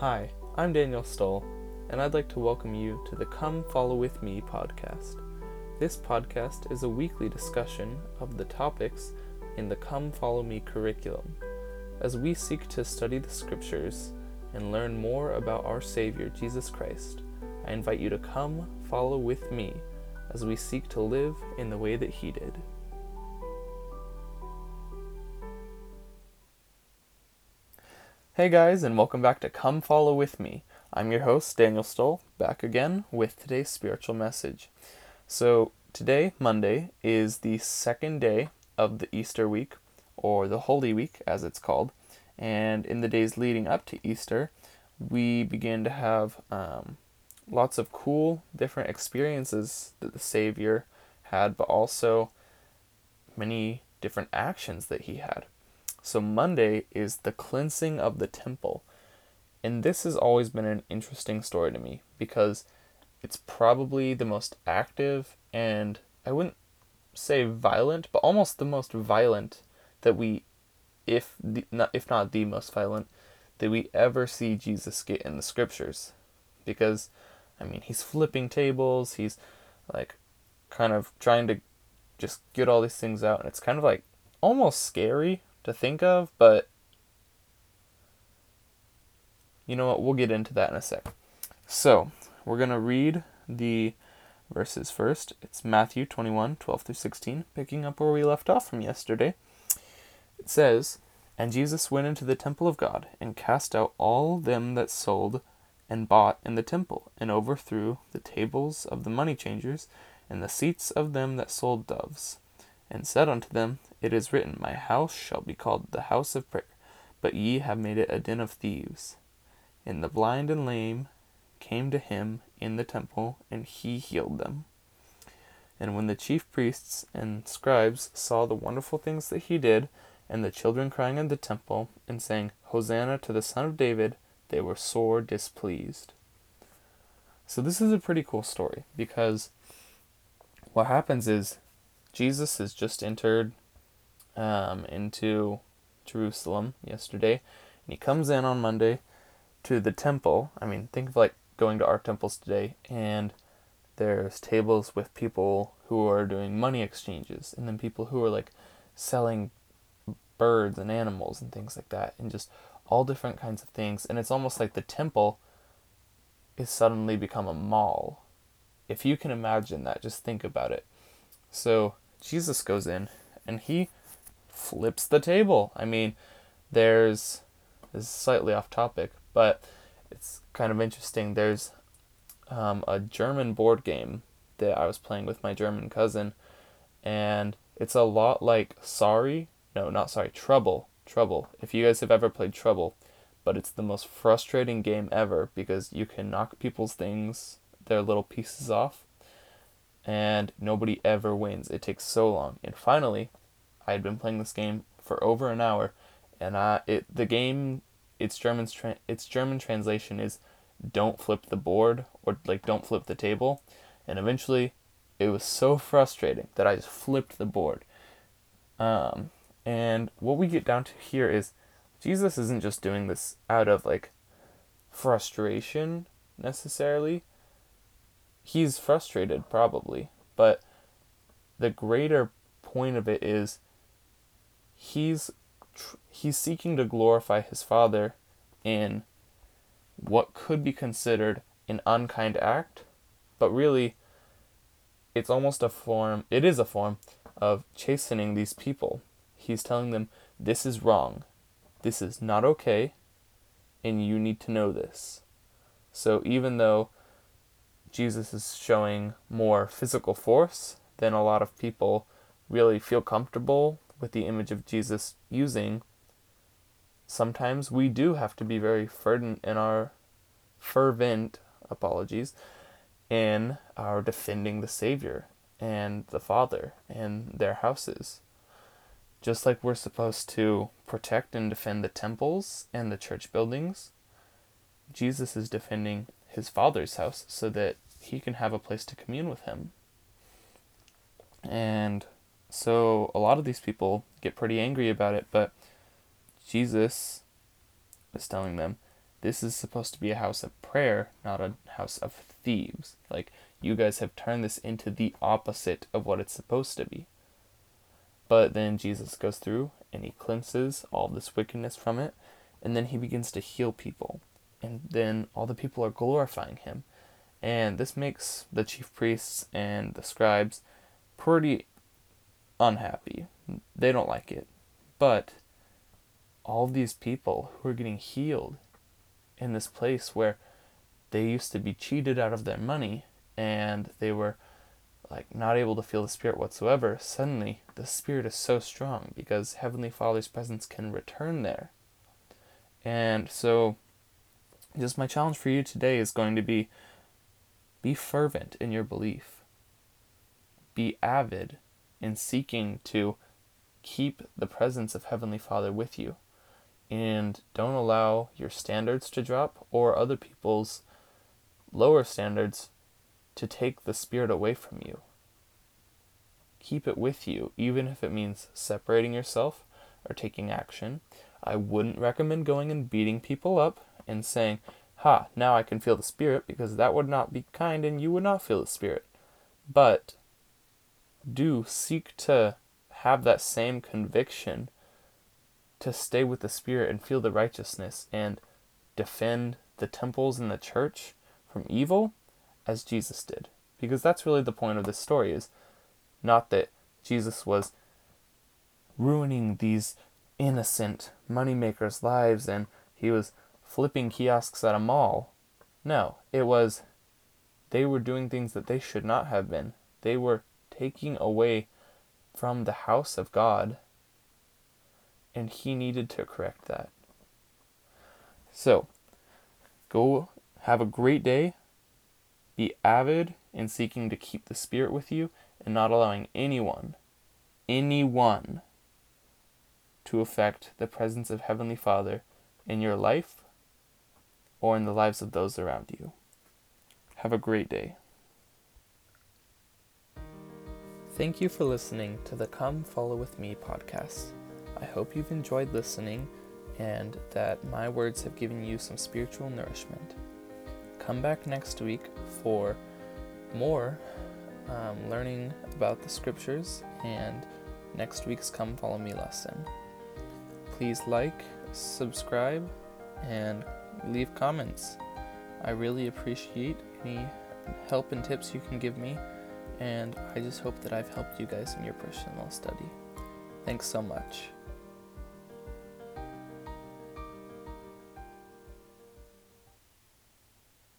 Hi, I'm Daniel Stoll, and I'd like to welcome you to the Come Follow With Me podcast. This podcast is a weekly discussion of the topics in the Come Follow Me curriculum. As we seek to study the scriptures and learn more about our Savior, Jesus Christ, I invite you to come follow with me as we seek to live in the way that He did. Hey guys, and welcome back to Come Follow With Me. I'm your host, Daniel Stoll, back again with today's spiritual message. So, today, Monday, is the second day of the Easter week, or the Holy Week as it's called. And in the days leading up to Easter, we begin to have um, lots of cool different experiences that the Savior had, but also many different actions that he had. So Monday is the cleansing of the temple. And this has always been an interesting story to me because it's probably the most active and I wouldn't say violent, but almost the most violent that we if the, not if not the most violent that we ever see Jesus get in the scriptures. Because I mean, he's flipping tables, he's like kind of trying to just get all these things out and it's kind of like almost scary to think of, but you know what? We'll get into that in a sec. So, we're going to read the verses first. It's Matthew 21 12 through 16, picking up where we left off from yesterday. It says, And Jesus went into the temple of God, and cast out all them that sold and bought in the temple, and overthrew the tables of the money changers, and the seats of them that sold doves and said unto them, It is written, My house shall be called the house of prayer, but ye have made it a den of thieves. And the blind and lame came to him in the temple, and he healed them. And when the chief priests and scribes saw the wonderful things that he did, and the children crying in the temple, and saying, Hosanna to the Son of David, they were sore displeased. So, this is a pretty cool story because what happens is Jesus has just entered um, into Jerusalem yesterday, and he comes in on Monday to the temple. I mean, think of like going to our temples today, and there's tables with people who are doing money exchanges, and then people who are like selling birds and animals and things like that, and just all different kinds of things. And it's almost like the temple is suddenly become a mall. If you can imagine that, just think about it. So Jesus goes in and he flips the table. I mean, there's this is slightly off topic, but it's kind of interesting. There's um, a German board game that I was playing with my German cousin, and it's a lot like Sorry. No, not Sorry. Trouble. Trouble. If you guys have ever played Trouble, but it's the most frustrating game ever because you can knock people's things, their little pieces off, and nobody ever wins. It takes so long. And finally, I had been playing this game for over an hour, and I it the game its German tra- its German translation is don't flip the board or like don't flip the table, and eventually it was so frustrating that I just flipped the board. Um, and what we get down to here is Jesus isn't just doing this out of like frustration necessarily he's frustrated probably, but the greater point of it is he's he's seeking to glorify his father in what could be considered an unkind act, but really it's almost a form it is a form of chastening these people. He's telling them this is wrong. This is not okay and you need to know this. So even though Jesus is showing more physical force than a lot of people really feel comfortable with the image of Jesus using. Sometimes we do have to be very fervent in our fervent apologies in our defending the Savior and the Father and their houses. Just like we're supposed to protect and defend the temples and the church buildings, Jesus is defending his father's house so that he can have a place to commune with him. And so a lot of these people get pretty angry about it, but Jesus is telling them, this is supposed to be a house of prayer, not a house of thieves. Like, you guys have turned this into the opposite of what it's supposed to be. But then Jesus goes through and he cleanses all this wickedness from it, and then he begins to heal people. And then all the people are glorifying him. And this makes the chief priests and the scribes pretty unhappy. They don't like it. But all these people who are getting healed in this place where they used to be cheated out of their money and they were like not able to feel the spirit whatsoever suddenly the spirit is so strong because heavenly father's presence can return there and so just my challenge for you today is going to be be fervent in your belief be avid in seeking to keep the presence of heavenly father with you and don't allow your standards to drop or other people's lower standards to take the Spirit away from you. Keep it with you, even if it means separating yourself or taking action. I wouldn't recommend going and beating people up and saying, Ha, now I can feel the Spirit, because that would not be kind and you would not feel the Spirit. But do seek to have that same conviction to stay with the Spirit and feel the righteousness and defend the temples and the church from evil as Jesus did. Because that's really the point of this story is not that Jesus was ruining these innocent moneymakers' lives and he was flipping kiosks at a mall. No, it was they were doing things that they should not have been. They were taking away from the house of God and he needed to correct that. So, go have a great day. Be avid in seeking to keep the Spirit with you and not allowing anyone, anyone, to affect the presence of Heavenly Father in your life or in the lives of those around you. Have a great day. Thank you for listening to the Come Follow With Me podcast. I hope you've enjoyed listening and that my words have given you some spiritual nourishment. Come back next week for more um, learning about the scriptures and next week's Come Follow Me lesson. Please like, subscribe, and leave comments. I really appreciate any help and tips you can give me, and I just hope that I've helped you guys in your personal study. Thanks so much.